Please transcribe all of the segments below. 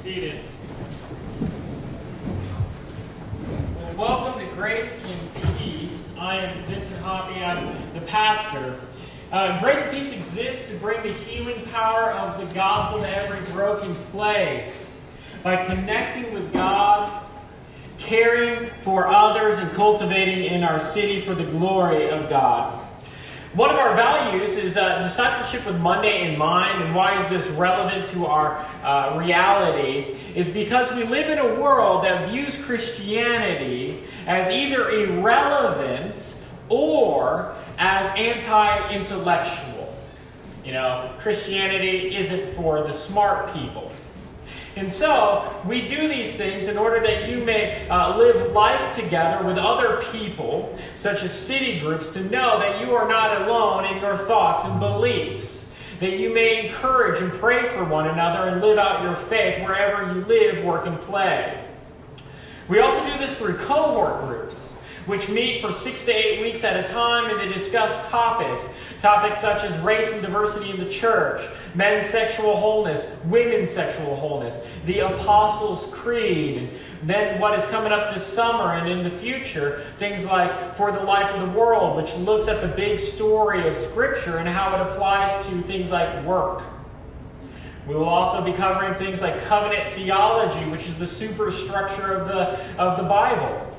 seated. Well, welcome to Grace and Peace. I am Vincent Hoppy. I'm the pastor. Uh, Grace and Peace exists to bring the healing power of the gospel to every broken place by connecting with God, caring for others, and cultivating in our city for the glory of God. One of our values is uh, discipleship with Monday in mind, and why is this relevant to our uh, reality? Is because we live in a world that views Christianity as either irrelevant or as anti intellectual. You know, Christianity isn't for the smart people. And so, we do these things in order that you may uh, live life together with other people, such as city groups, to know that you are not alone in your thoughts and beliefs. That you may encourage and pray for one another and live out your faith wherever you live, work, and play. We also do this through cohort groups which meet for six to eight weeks at a time and they discuss topics. Topics such as race and diversity in the church, men's sexual wholeness, women's sexual wholeness, the Apostles' Creed, and then what is coming up this summer and in the future, things like For the Life of the World, which looks at the big story of Scripture and how it applies to things like work. We will also be covering things like covenant theology, which is the superstructure of the, of the Bible.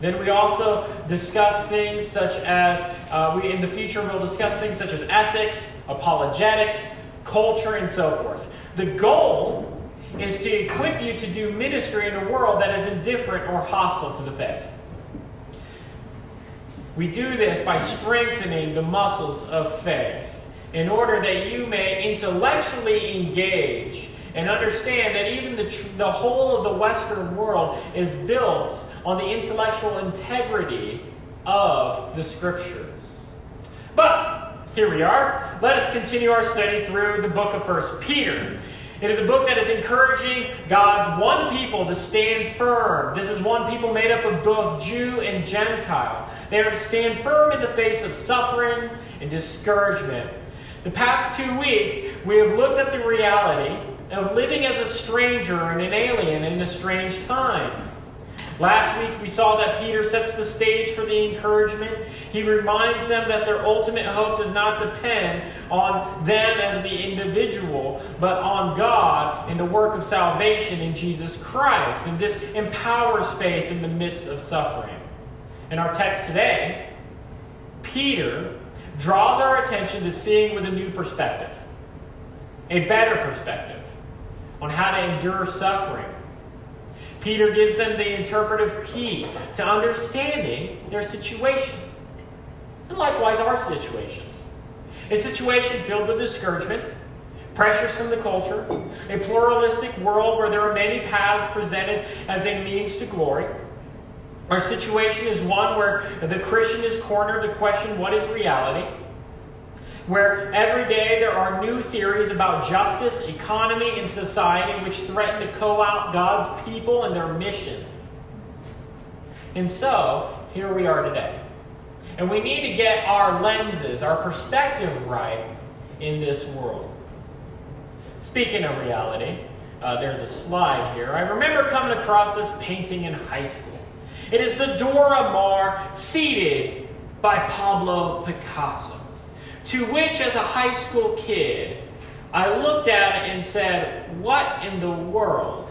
Then we also discuss things such as, uh, we in the future we'll discuss things such as ethics, apologetics, culture, and so forth. The goal is to equip you to do ministry in a world that is indifferent or hostile to the faith. We do this by strengthening the muscles of faith in order that you may intellectually engage and understand that even the, tr- the whole of the Western world is built on the intellectual integrity of the Scriptures. But here we are. Let us continue our study through the book of First Peter. It is a book that is encouraging God's one people to stand firm. This is one people made up of both Jew and Gentile. They are to stand firm in the face of suffering and discouragement. The past two weeks, we have looked at the reality of living as a stranger and an alien in a strange time. Last week we saw that Peter sets the stage for the encouragement. He reminds them that their ultimate hope does not depend on them as the individual, but on God and the work of salvation in Jesus Christ. And this empowers faith in the midst of suffering. In our text today, Peter draws our attention to seeing with a new perspective, a better perspective on how to endure suffering Peter gives them the interpretive key to understanding their situation. And likewise, our situation. A situation filled with discouragement, pressures from the culture, a pluralistic world where there are many paths presented as a means to glory. Our situation is one where the Christian is cornered to question what is reality where every day there are new theories about justice, economy, and society which threaten to co opt God's people and their mission. And so, here we are today. And we need to get our lenses, our perspective right in this world. Speaking of reality, uh, there's a slide here. I remember coming across this painting in high school. It is the Dora Maar seated by Pablo Picasso. To which, as a high school kid, I looked at it and said, What in the world?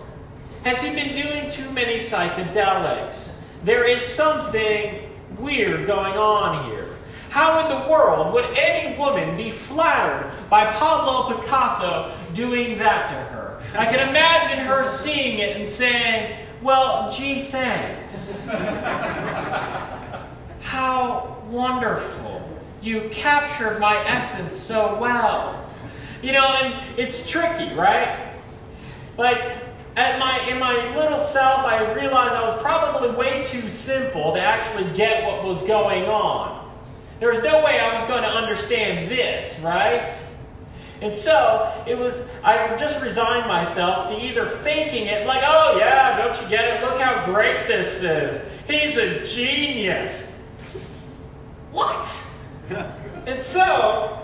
Has he been doing too many psychedelics? There is something weird going on here. How in the world would any woman be flattered by Pablo Picasso doing that to her? I can imagine her seeing it and saying, Well, gee, thanks. How wonderful you captured my essence so well. You know, and it's tricky, right? Like, at my in my little self, I realized I was probably way too simple to actually get what was going on. There was no way I was going to understand this, right? And so it was, I just resigned myself to either faking it, like, oh yeah, don't you get it? Look how great this is. He's a genius. What? and so,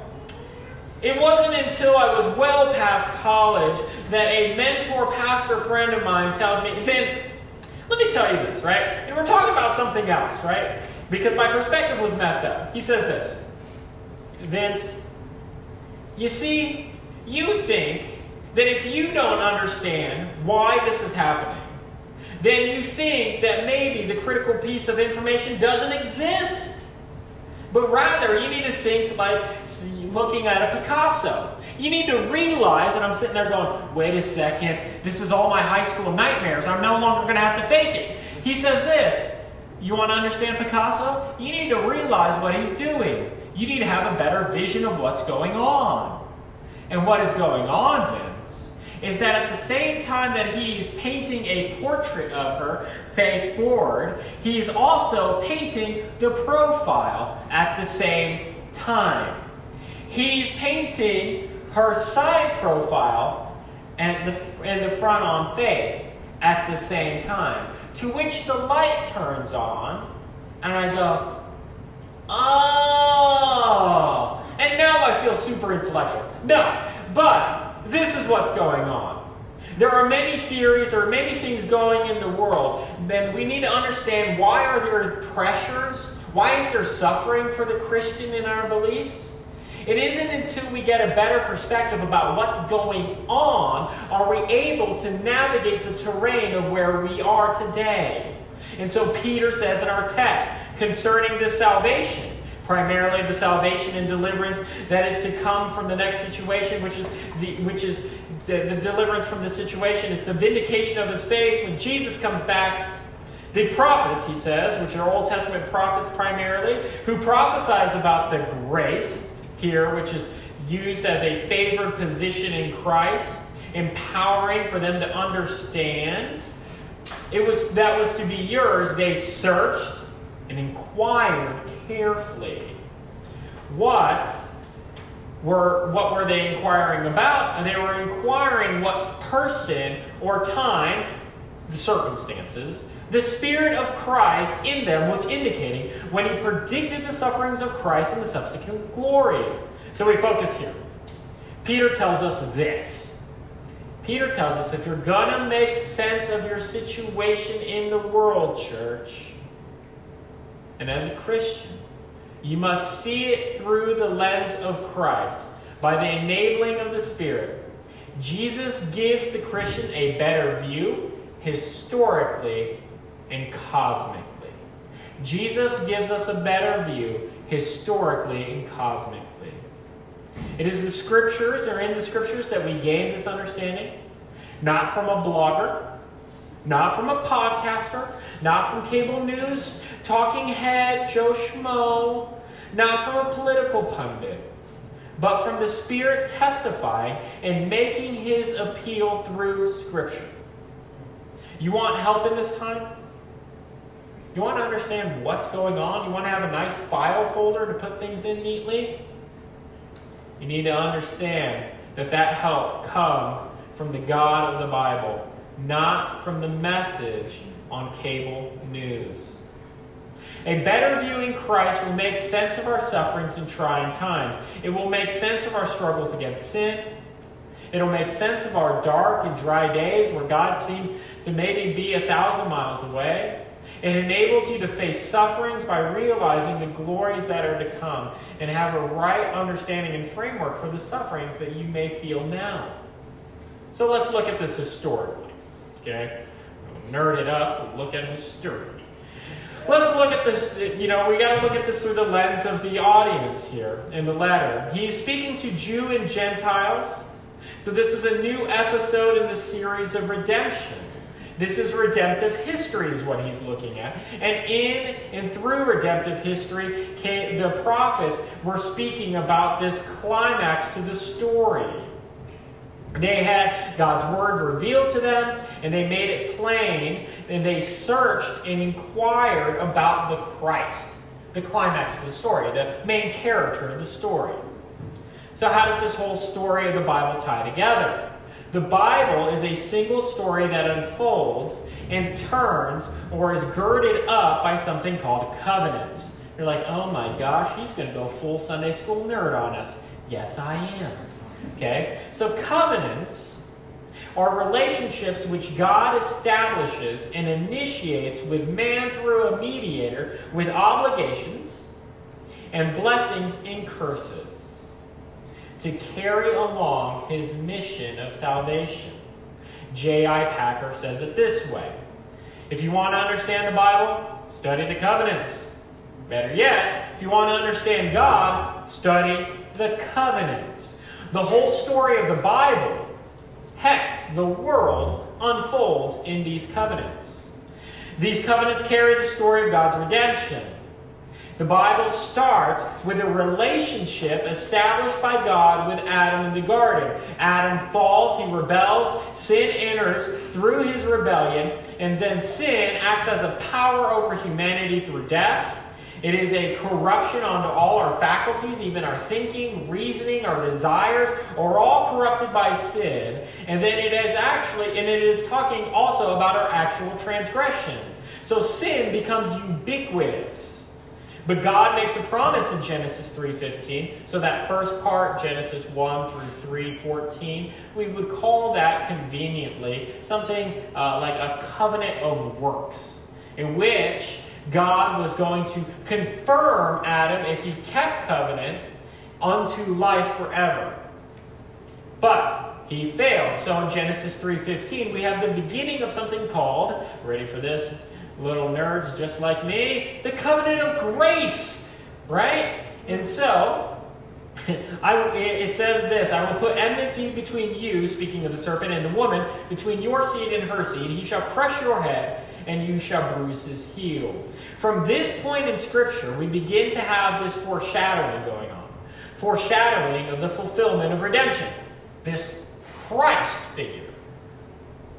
It wasn't until I was well past college that a mentor pastor friend of mine tells me, Vince, let me tell you this, right? And we're talking about something else, right? Because my perspective was messed up. He says this Vince, you see, you think that if you don't understand why this is happening, then you think that maybe the critical piece of information doesn't exist. But rather, you need to think like looking at a Picasso. You need to realize, and I'm sitting there going, wait a second, this is all my high school nightmares. I'm no longer going to have to fake it. He says this You want to understand Picasso? You need to realize what he's doing. You need to have a better vision of what's going on. And what is going on, then? Is that at the same time that he's painting a portrait of her face forward, he's also painting the profile at the same time. He's painting her side profile and the, and the front on face at the same time. To which the light turns on, and I go, oh. And now I feel super intellectual. No, but this is what's going on. There are many theories, there are many things going in the world, and we need to understand why are there pressures? Why is there suffering for the Christian in our beliefs? It isn't until we get a better perspective about what's going on are we able to navigate the terrain of where we are today. And so Peter says in our text concerning this salvation, primarily the salvation and deliverance that is to come from the next situation, which is the, which is the, the deliverance from the situation. It's the vindication of his faith when Jesus comes back. The prophets, he says, which are Old Testament prophets primarily, who prophesies about the grace here, which is used as a favored position in Christ, empowering for them to understand. It was that was to be yours. They searched and inquired carefully. What were what were they inquiring about? And they were inquiring what person or time, the circumstances, the Spirit of Christ in them was indicating when he predicted the sufferings of Christ and the subsequent glories. So we focus here. Peter tells us this. Peter tells us if you're going to make sense of your situation in the world, church, and as a Christian, you must see it through the lens of Christ by the enabling of the Spirit. Jesus gives the Christian a better view historically and cosmically. Jesus gives us a better view historically and cosmically. It is the scriptures or in the scriptures that we gain this understanding, not from a blogger, not from a podcaster, not from cable news, talking head, Joe Schmo, not from a political pundit, but from the Spirit testifying and making his appeal through Scripture. You want help in this time? You want to understand what's going on? You want to have a nice file folder to put things in neatly? You need to understand that that help comes from the God of the Bible not from the message on cable news. A better view in Christ will make sense of our sufferings in trying times. It will make sense of our struggles against sin. It'll make sense of our dark and dry days where God seems to maybe be a thousand miles away. It enables you to face sufferings by realizing the glories that are to come and have a right understanding and framework for the sufferings that you may feel now. So let's look at this historically. Okay? Nerd it up, look at history. Let's look at this, you know, we got to look at this through the lens of the audience here in the letter. He's speaking to Jew and Gentiles. So this is a new episode in the series of redemption. This is redemptive history, is what he's looking at. And in and through redemptive history, the prophets were speaking about this climax to the story. They had God's word revealed to them, and they made it plain, and they searched and inquired about the Christ, the climax of the story, the main character of the story. So, how does this whole story of the Bible tie together? The Bible is a single story that unfolds and turns or is girded up by something called covenants. You're like, oh my gosh, he's going to go full Sunday school nerd on us. Yes, I am. Okay? So covenants are relationships which God establishes and initiates with man through a mediator with obligations and blessings and curses to carry along his mission of salvation. J.I. Packer says it this way If you want to understand the Bible, study the covenants. Better yet, if you want to understand God, study the covenants. The whole story of the Bible, heck, the world, unfolds in these covenants. These covenants carry the story of God's redemption. The Bible starts with a relationship established by God with Adam in the garden. Adam falls, he rebels, sin enters through his rebellion, and then sin acts as a power over humanity through death. It is a corruption onto all our faculties, even our thinking, reasoning, our desires, are all corrupted by sin. And then it is actually, and it is talking also about our actual transgression. So sin becomes ubiquitous. But God makes a promise in Genesis 3:15. So that first part, Genesis 1 through 3:14, we would call that conveniently something uh, like a covenant of works, in which God was going to confirm Adam if he kept covenant unto life forever. But he failed. So in Genesis 3:15, we have the beginning of something called, ready for this, little nerds just like me, the covenant of grace, right? And so, I, it says this I will put enmity between you, speaking of the serpent, and the woman, between your seed and her seed. He shall crush your head, and you shall bruise his heel. From this point in Scripture, we begin to have this foreshadowing going on foreshadowing of the fulfillment of redemption. This Christ figure.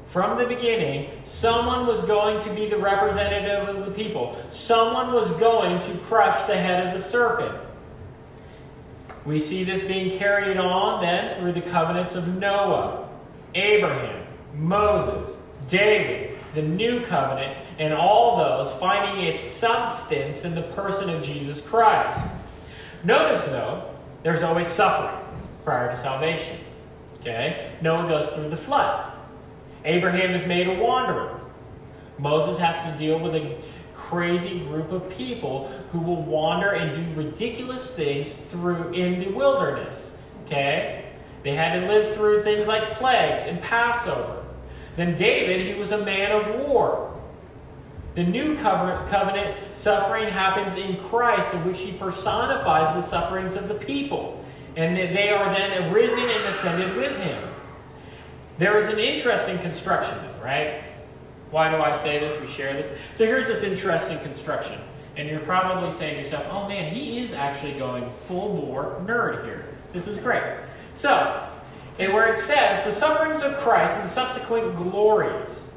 From the beginning, someone was going to be the representative of the people. Someone was going to crush the head of the serpent. We see this being carried on then through the covenants of Noah, Abraham, Moses, David, the new covenant, and all those finding its substance in the person of Jesus Christ. Notice, though, there's always suffering prior to salvation. Okay? Noah goes through the flood. Abraham is made a wanderer. Moses has to deal with a crazy group of people who will wander and do ridiculous things through in the wilderness. Okay? They had to live through things like plagues and Passover. Then David, he was a man of war. The new covenant suffering happens in Christ, in which he personifies the sufferings of the people. And they are then arisen and ascended with him. There is an interesting construction, right? Why do I say this? We share this. So here's this interesting construction. And you're probably saying to yourself, oh man, he is actually going full bore nerd here. This is great. So, and where it says, the sufferings of Christ and the subsequent glories.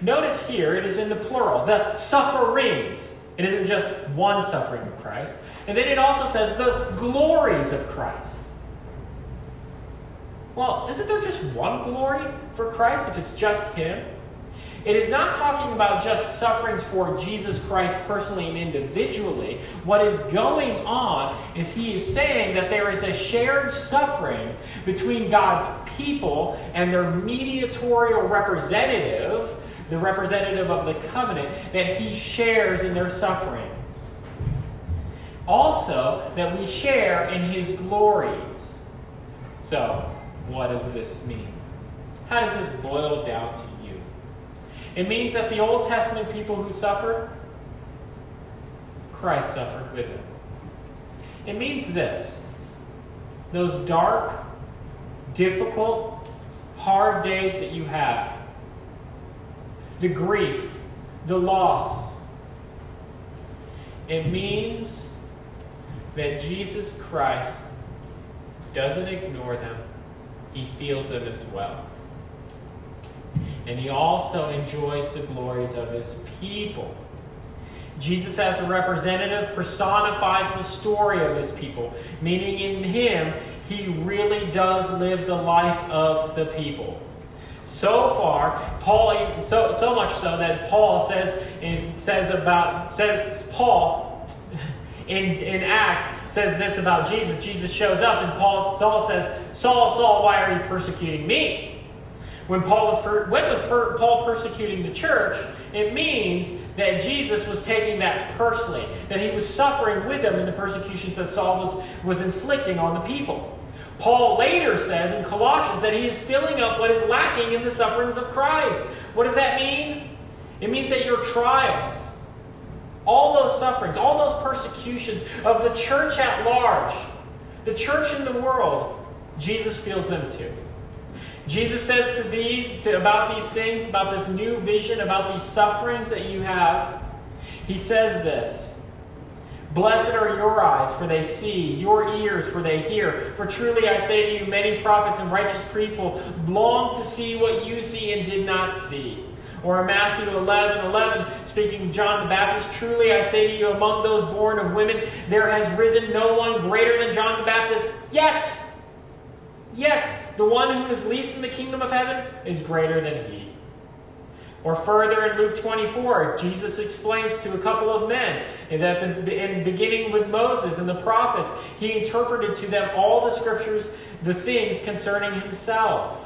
Notice here, it is in the plural, the sufferings. It isn't just one suffering of Christ. And then it also says the glories of Christ. Well, isn't there just one glory for Christ if it's just Him? It is not talking about just sufferings for Jesus Christ personally and individually. What is going on is he is saying that there is a shared suffering between God's people and their mediatorial representative, the representative of the covenant, that he shares in their sufferings. Also, that we share in his glories. So, what does this mean? How does this boil down to you? It means that the Old Testament people who suffered, Christ suffered with them. It means this those dark, difficult, hard days that you have, the grief, the loss, it means that Jesus Christ doesn't ignore them he feels them as well. And he also enjoys the glories of his people. Jesus, as a representative, personifies the story of his people, meaning in him, he really does live the life of the people. So far, Paul, so, so much so that Paul says, in, says about, says, Paul in, in Acts says this about Jesus. Jesus shows up, and Paul, Saul says, Saul, Saul, why are you persecuting me? When Paul was, per, when was per, Paul persecuting the church, it means that Jesus was taking that personally, that he was suffering with them in the persecutions that Saul was, was inflicting on the people. Paul later says in Colossians that he is filling up what is lacking in the sufferings of Christ. What does that mean? It means that your trials, all those sufferings, all those persecutions of the church at large, the church in the world, Jesus feels them too. Jesus says to these to, about these things, about this new vision, about these sufferings that you have. He says this Blessed are your eyes, for they see, your ears, for they hear. For truly I say to you, many prophets and righteous people long to see what you see and did not see. Or in Matthew 11 11, speaking of John the Baptist, truly I say to you, among those born of women, there has risen no one greater than John the Baptist, yet. Yet, the one who is least in the kingdom of heaven is greater than he. Or further in Luke 24, Jesus explains to a couple of men that in beginning with Moses and the prophets, he interpreted to them all the scriptures, the things concerning himself.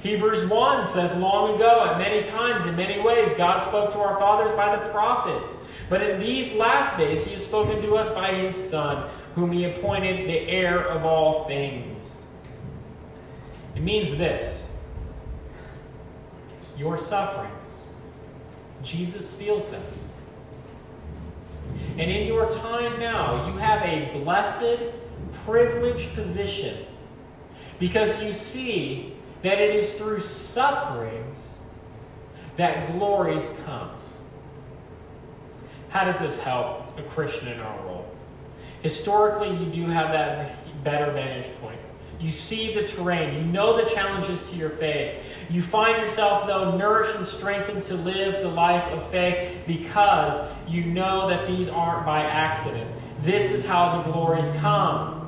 Hebrews 1 says, Long ago, at many times, in many ways, God spoke to our fathers by the prophets. But in these last days, he has spoken to us by his Son, whom he appointed the heir of all things it means this your sufferings, Jesus feels them. And in your time now, you have a blessed, privileged position because you see that it is through sufferings that glories come. How does this help a Christian in our role? Historically, you do have that better vantage point. You see the terrain. You know the challenges to your faith. You find yourself, though, nourished and strengthened to live the life of faith because you know that these aren't by accident. This is how the glories come.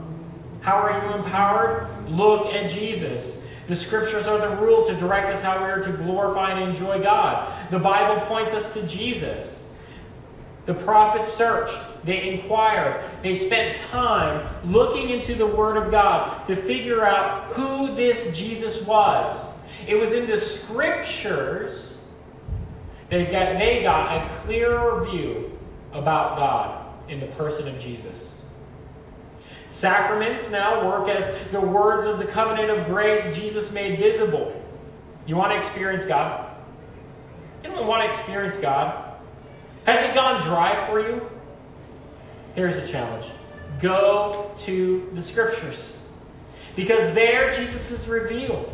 How are you empowered? Look at Jesus. The scriptures are the rule to direct us how we are to glorify and enjoy God. The Bible points us to Jesus. The prophets searched, they inquired, they spent time looking into the Word of God to figure out who this Jesus was. It was in the scriptures that they got a clearer view about God in the person of Jesus. Sacraments now work as the words of the covenant of grace Jesus made visible. You want to experience God? Anyone want to experience God? Has it gone dry for you? Here's the challenge go to the scriptures. Because there Jesus is revealed.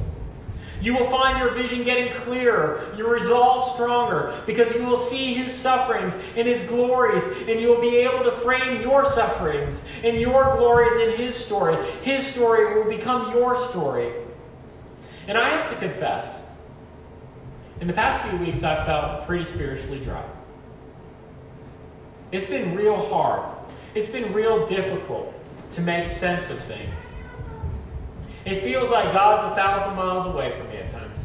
You will find your vision getting clearer, your resolve stronger, because you will see his sufferings and his glories, and you will be able to frame your sufferings and your glories in his story. His story will become your story. And I have to confess, in the past few weeks, I've felt pretty spiritually dry. It's been real hard. It's been real difficult to make sense of things. It feels like God's a thousand miles away from me at times.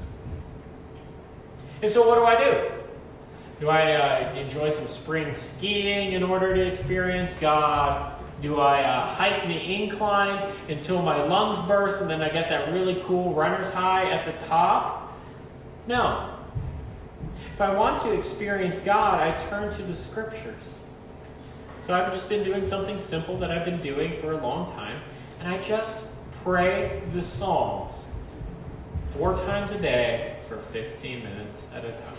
And so, what do I do? Do I uh, enjoy some spring skiing in order to experience God? Do I uh, hike the incline until my lungs burst and then I get that really cool runner's high at the top? No. If I want to experience God, I turn to the scriptures. So I've just been doing something simple that I've been doing for a long time, and I just pray the Psalms four times a day for 15 minutes at a time.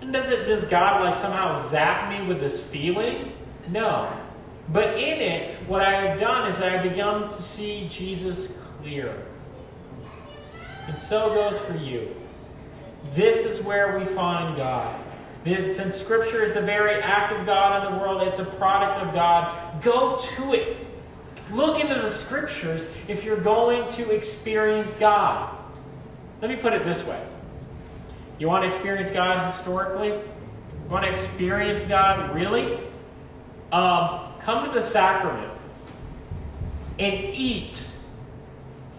And does it does God like somehow zap me with this feeling? No. But in it, what I have done is that I've begun to see Jesus clear. And so goes for you. This is where we find God. Since Scripture is the very act of God in the world, it's a product of God. Go to it. Look into the Scriptures if you're going to experience God. Let me put it this way You want to experience God historically? You want to experience God really? Um, come to the sacrament and eat,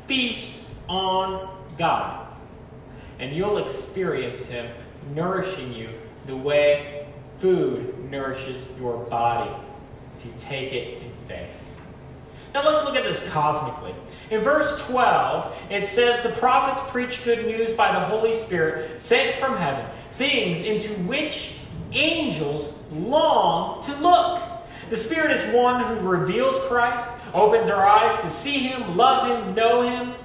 feast on God, and you'll experience Him nourishing you the way food nourishes your body if you take it and faith. Now let's look at this cosmically. In verse 12, it says, The prophets preach good news by the Holy Spirit sent from heaven, things into which angels long to look. The Spirit is one who reveals Christ, opens our eyes to see Him, love Him, know Him.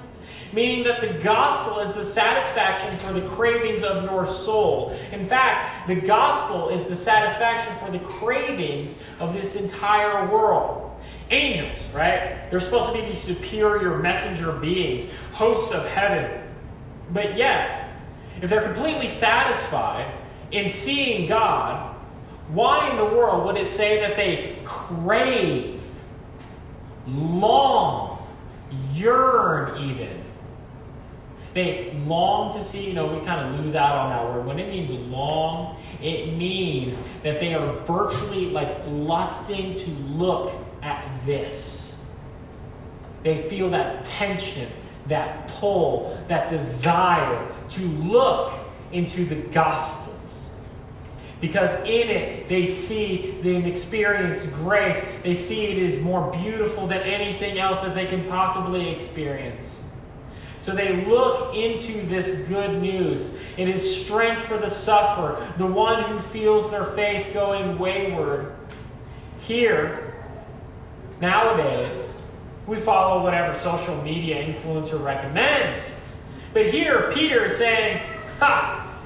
Meaning that the gospel is the satisfaction for the cravings of your soul. In fact, the gospel is the satisfaction for the cravings of this entire world. Angels, right? They're supposed to be these superior messenger beings, hosts of heaven. But yet, if they're completely satisfied in seeing God, why in the world would it say that they crave, long, yearn even? They long to see, you know, we kind of lose out on that word. When it means long, it means that they are virtually like lusting to look at this. They feel that tension, that pull, that desire to look into the Gospels. Because in it, they see and experience grace. They see it is more beautiful than anything else that they can possibly experience. So they look into this good news. It is strength for the sufferer, the one who feels their faith going wayward. Here, Nowadays, we follow whatever social media influencer recommends. But here, Peter is saying, ha,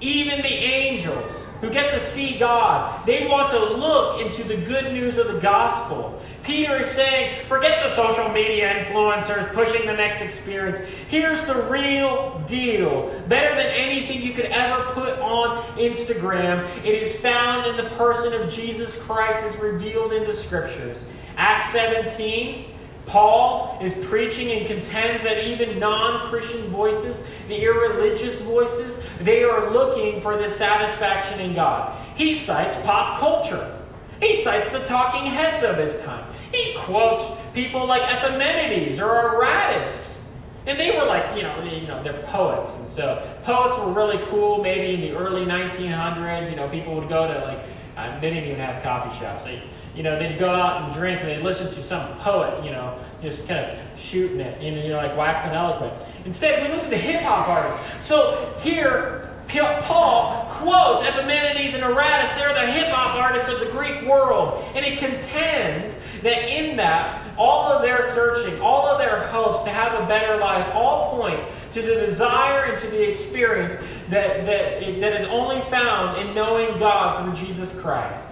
even the angels who get to see God, they want to look into the good news of the gospel. Peter is saying, forget the social media influencers pushing the next experience. Here's the real deal. Better than anything you could ever put on Instagram, it is found in the person of Jesus Christ as revealed in the scriptures. Acts 17, Paul is preaching and contends that even non Christian voices, the irreligious voices, they are looking for this satisfaction in God. He cites pop culture. He cites the talking heads of his time. He quotes people like Epimenides or Aratus. And they were like, you know, you know, they're poets. And so poets were really cool maybe in the early 1900s. You know, people would go to like, uh, they didn't even have coffee shops. They, you know, they'd go out and drink and they'd listen to some poet, you know, just kind of shooting it, you know, you know like waxing eloquent. Instead, we listen to hip hop artists. So here, Paul quotes Epimenides and Aratus. They're the hip hop artists of the Greek world. And he contends that in that, all of their searching, all of their hopes to have a better life, all point to the desire and to the experience that, that, that is only found in knowing God through Jesus Christ.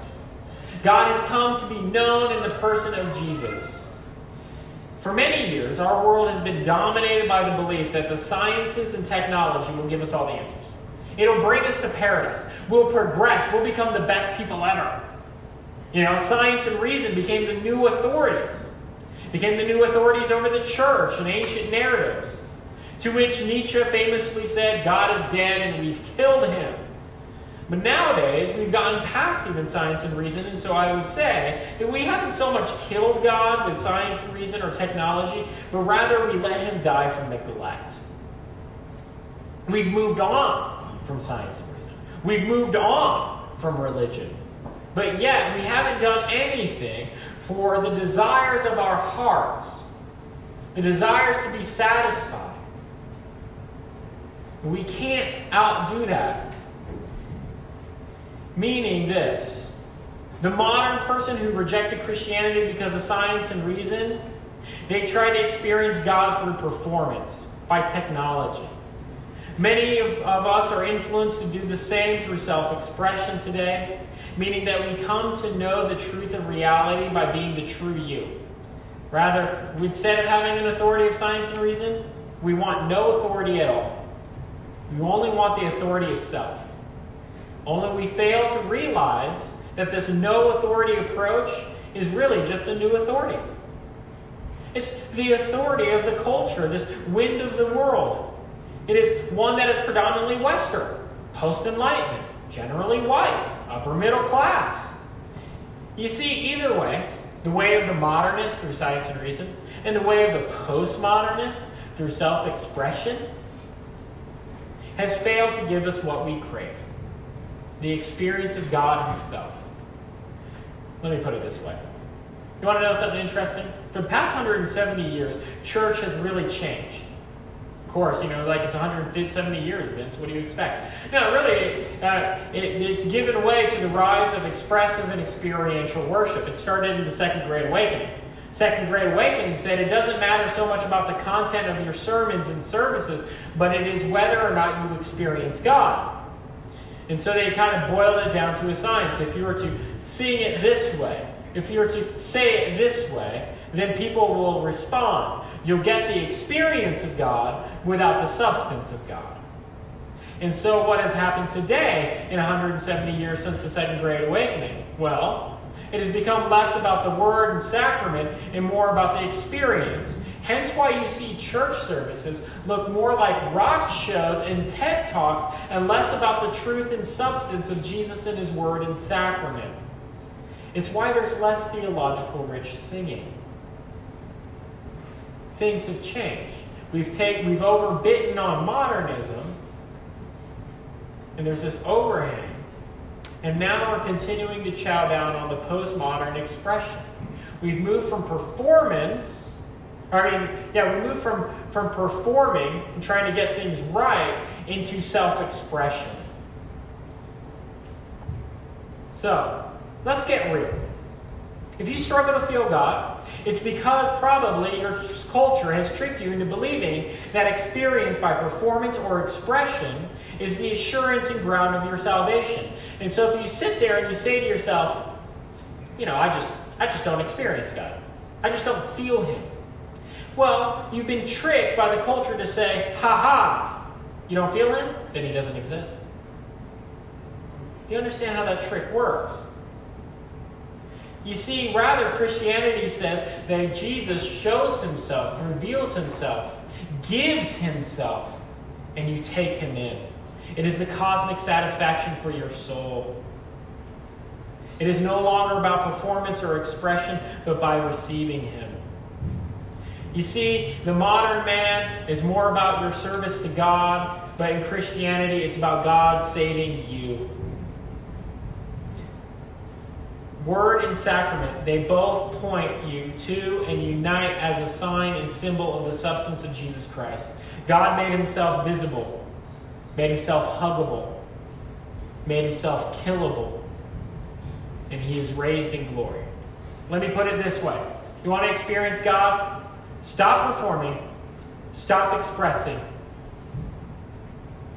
God has come to be known in the person of Jesus. For many years, our world has been dominated by the belief that the sciences and technology will give us all the answers. It'll bring us to paradise. We'll progress. We'll become the best people ever. You know, science and reason became the new authorities, became the new authorities over the church and ancient narratives. To which Nietzsche famously said, God is dead and we've killed him. But nowadays, we've gotten past even science and reason, and so I would say that we haven't so much killed God with science and reason or technology, but rather we let him die from neglect. We've moved on from science and reason. We've moved on from religion. But yet, we haven't done anything for the desires of our hearts, the desires to be satisfied. We can't outdo that. Meaning this the modern person who rejected Christianity because of science and reason, they try to experience God through performance, by technology. Many of, of us are influenced to do the same through self expression today, meaning that we come to know the truth of reality by being the true you. Rather, instead of having an authority of science and reason, we want no authority at all. We only want the authority of self. Only we fail to realize that this no authority approach is really just a new authority. It's the authority of the culture, this wind of the world. It is one that is predominantly Western, post Enlightenment, generally white, upper middle class. You see, either way, the way of the modernist through science and reason, and the way of the postmodernist through self expression, has failed to give us what we crave the experience of God Himself. Let me put it this way You want to know something interesting? For the past 170 years, church has really changed. Course, you know, like it's 170 years, Vince. What do you expect? No, really, uh, it, it's given way to the rise of expressive and experiential worship. It started in the Second Great Awakening. Second Great Awakening said it doesn't matter so much about the content of your sermons and services, but it is whether or not you experience God. And so they kind of boiled it down to a science. If you were to sing it this way, if you were to say it this way, then people will respond. You'll get the experience of God without the substance of God. And so, what has happened today in 170 years since the Second Great Awakening? Well, it has become less about the word and sacrament and more about the experience. Hence, why you see church services look more like rock shows and TED Talks and less about the truth and substance of Jesus and His Word and sacrament. It's why there's less theological rich singing. Things have changed. We've, take, we've overbitten on modernism, and there's this overhang. And now we're continuing to chow down on the postmodern expression. We've moved from performance, I mean, yeah, we moved from, from performing and trying to get things right into self expression. So, let's get real. If you struggle to feel God, it's because probably your culture has tricked you into believing that experience by performance or expression is the assurance and ground of your salvation. And so if you sit there and you say to yourself, you know, I just I just don't experience God. I just don't feel him. Well, you've been tricked by the culture to say, ha ha, you don't feel him? Then he doesn't exist. Do you understand how that trick works? You see, rather, Christianity says that Jesus shows himself, reveals himself, gives himself, and you take him in. It is the cosmic satisfaction for your soul. It is no longer about performance or expression, but by receiving him. You see, the modern man is more about your service to God, but in Christianity, it's about God saving you. Word and sacrament, they both point you to and unite as a sign and symbol of the substance of Jesus Christ. God made himself visible, made himself huggable, made himself killable, and he is raised in glory. Let me put it this way you want to experience God? Stop performing, stop expressing,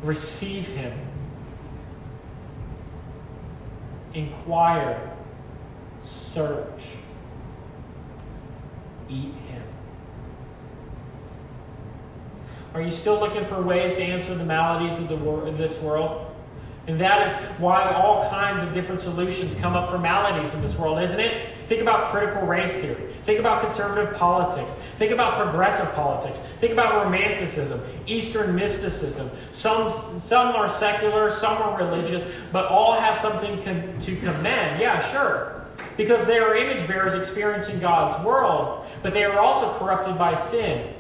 receive him, inquire search, eat him. Are you still looking for ways to answer the maladies of, the wor- of this world? And that is why all kinds of different solutions come up for maladies in this world, isn't it? Think about critical race theory. Think about conservative politics. Think about progressive politics. Think about romanticism, Eastern mysticism. Some, some are secular, some are religious, but all have something con- to commend. Yeah, sure because they are image bearers experiencing God's world, but they are also corrupted by sin.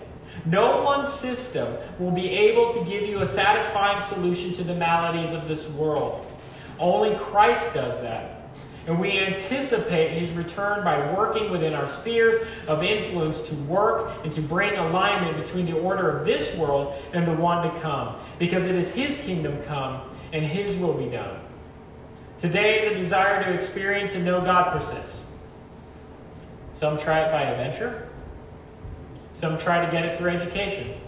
No one system will be able to give you a satisfying solution to the maladies of this world. Only Christ does that. And we anticipate his return by working within our spheres of influence to work and to bring alignment between the order of this world and the one to come, because it is his kingdom come and his will be done. Today, the desire to experience and know God persists. Some try it by adventure. Some try to get it through education.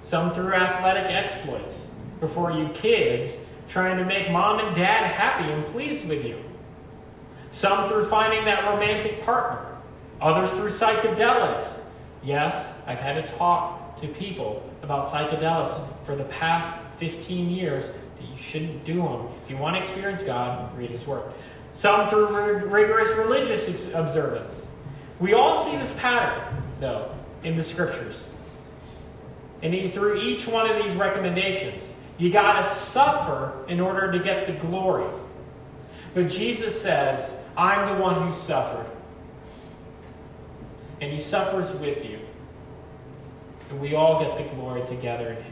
Some through athletic exploits. Before you kids, trying to make mom and dad happy and pleased with you. Some through finding that romantic partner. Others through psychedelics. Yes, I've had to talk to people about psychedelics for the past 15 years you shouldn't do them. If you want to experience God, read His Word. Some through rigorous religious observance. We all see this pattern, though, in the Scriptures. And through each one of these recommendations, you got to suffer in order to get the glory. But Jesus says, I'm the one who suffered. And He suffers with you. And we all get the glory together in Him.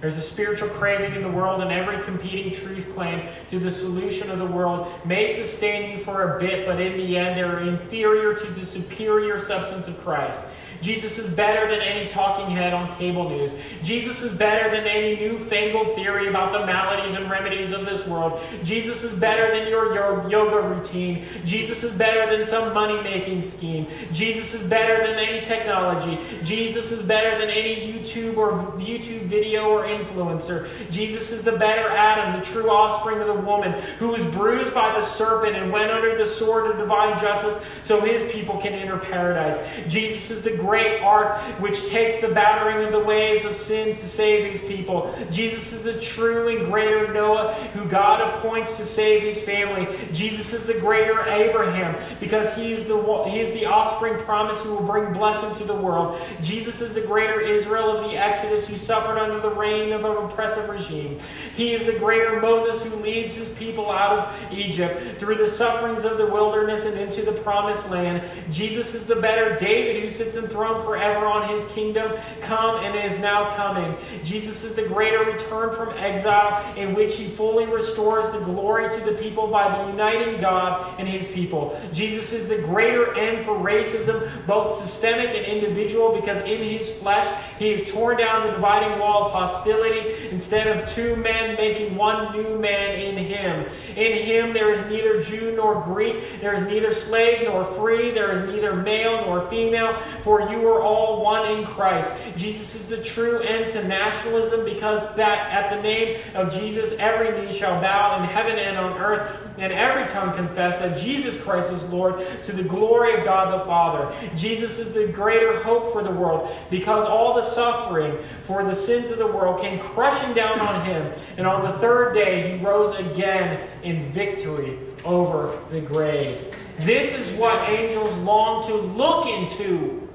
There's a spiritual craving in the world, and every competing truth claim to the solution of the world may sustain you for a bit, but in the end, they're inferior to the superior substance of Christ. Jesus is better than any talking head on cable news. Jesus is better than any newfangled theory about the maladies and remedies of this world. Jesus is better than your yoga routine. Jesus is better than some money making scheme. Jesus is better than any technology. Jesus is better than any YouTube or YouTube video or influencer. Jesus is the better Adam, the true offspring of the woman, who was bruised by the serpent and went under the sword of divine justice so his people can enter paradise. Jesus is the great ark which takes the battering of the waves of sin to save his people. Jesus is the true and greater Noah who God appoints to save his family. Jesus is the greater Abraham because he is the he is the offspring promise who will bring blessing to the world. Jesus is the greater Israel of the Exodus who suffered under the reign of an oppressive regime. He is the greater Moses who leads his people out of Egypt through the sufferings of the wilderness and into the promised land. Jesus is the better David who sits enthroned throne forever on his kingdom come and is now coming. Jesus is the greater return from exile in which he fully restores the glory to the people by the uniting God and his people. Jesus is the greater end for racism, both systemic and individual, because in his flesh he has torn down the dividing wall of hostility instead of two men making one new man in him. In him there is neither Jew nor Greek, there is neither slave nor free, there is neither male nor female, for you are all one in Christ. Jesus is the true end to nationalism because that at the name of Jesus every knee shall bow in heaven and on earth, and every tongue confess that Jesus Christ is Lord to the glory of God the Father. Jesus is the greater hope for the world because all the suffering for the sins of the world came crushing down on him, and on the third day he rose again in victory over the grave. This is what angels long to look into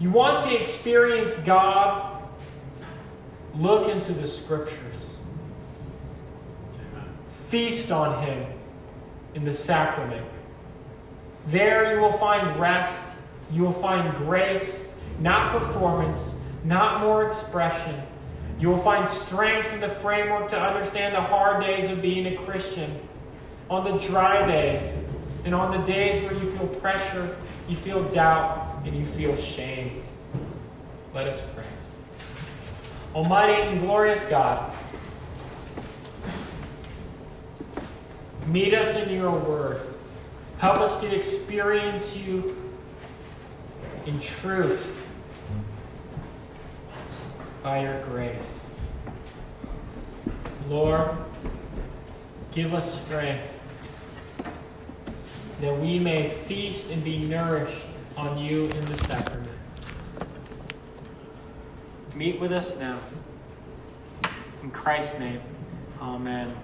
you want to experience God? Look into the scriptures. Feast on Him in the sacrament. There you will find rest. You will find grace, not performance, not more expression. You will find strength in the framework to understand the hard days of being a Christian. On the dry days, and on the days where you feel pressure, you feel doubt, and you feel shame. Let us pray. Almighty and glorious God, meet us in your word. Help us to experience you in truth by your grace. Lord, give us strength that we may feast and be nourished on you in the sacrament. Meet with us now. In Christ's name, amen.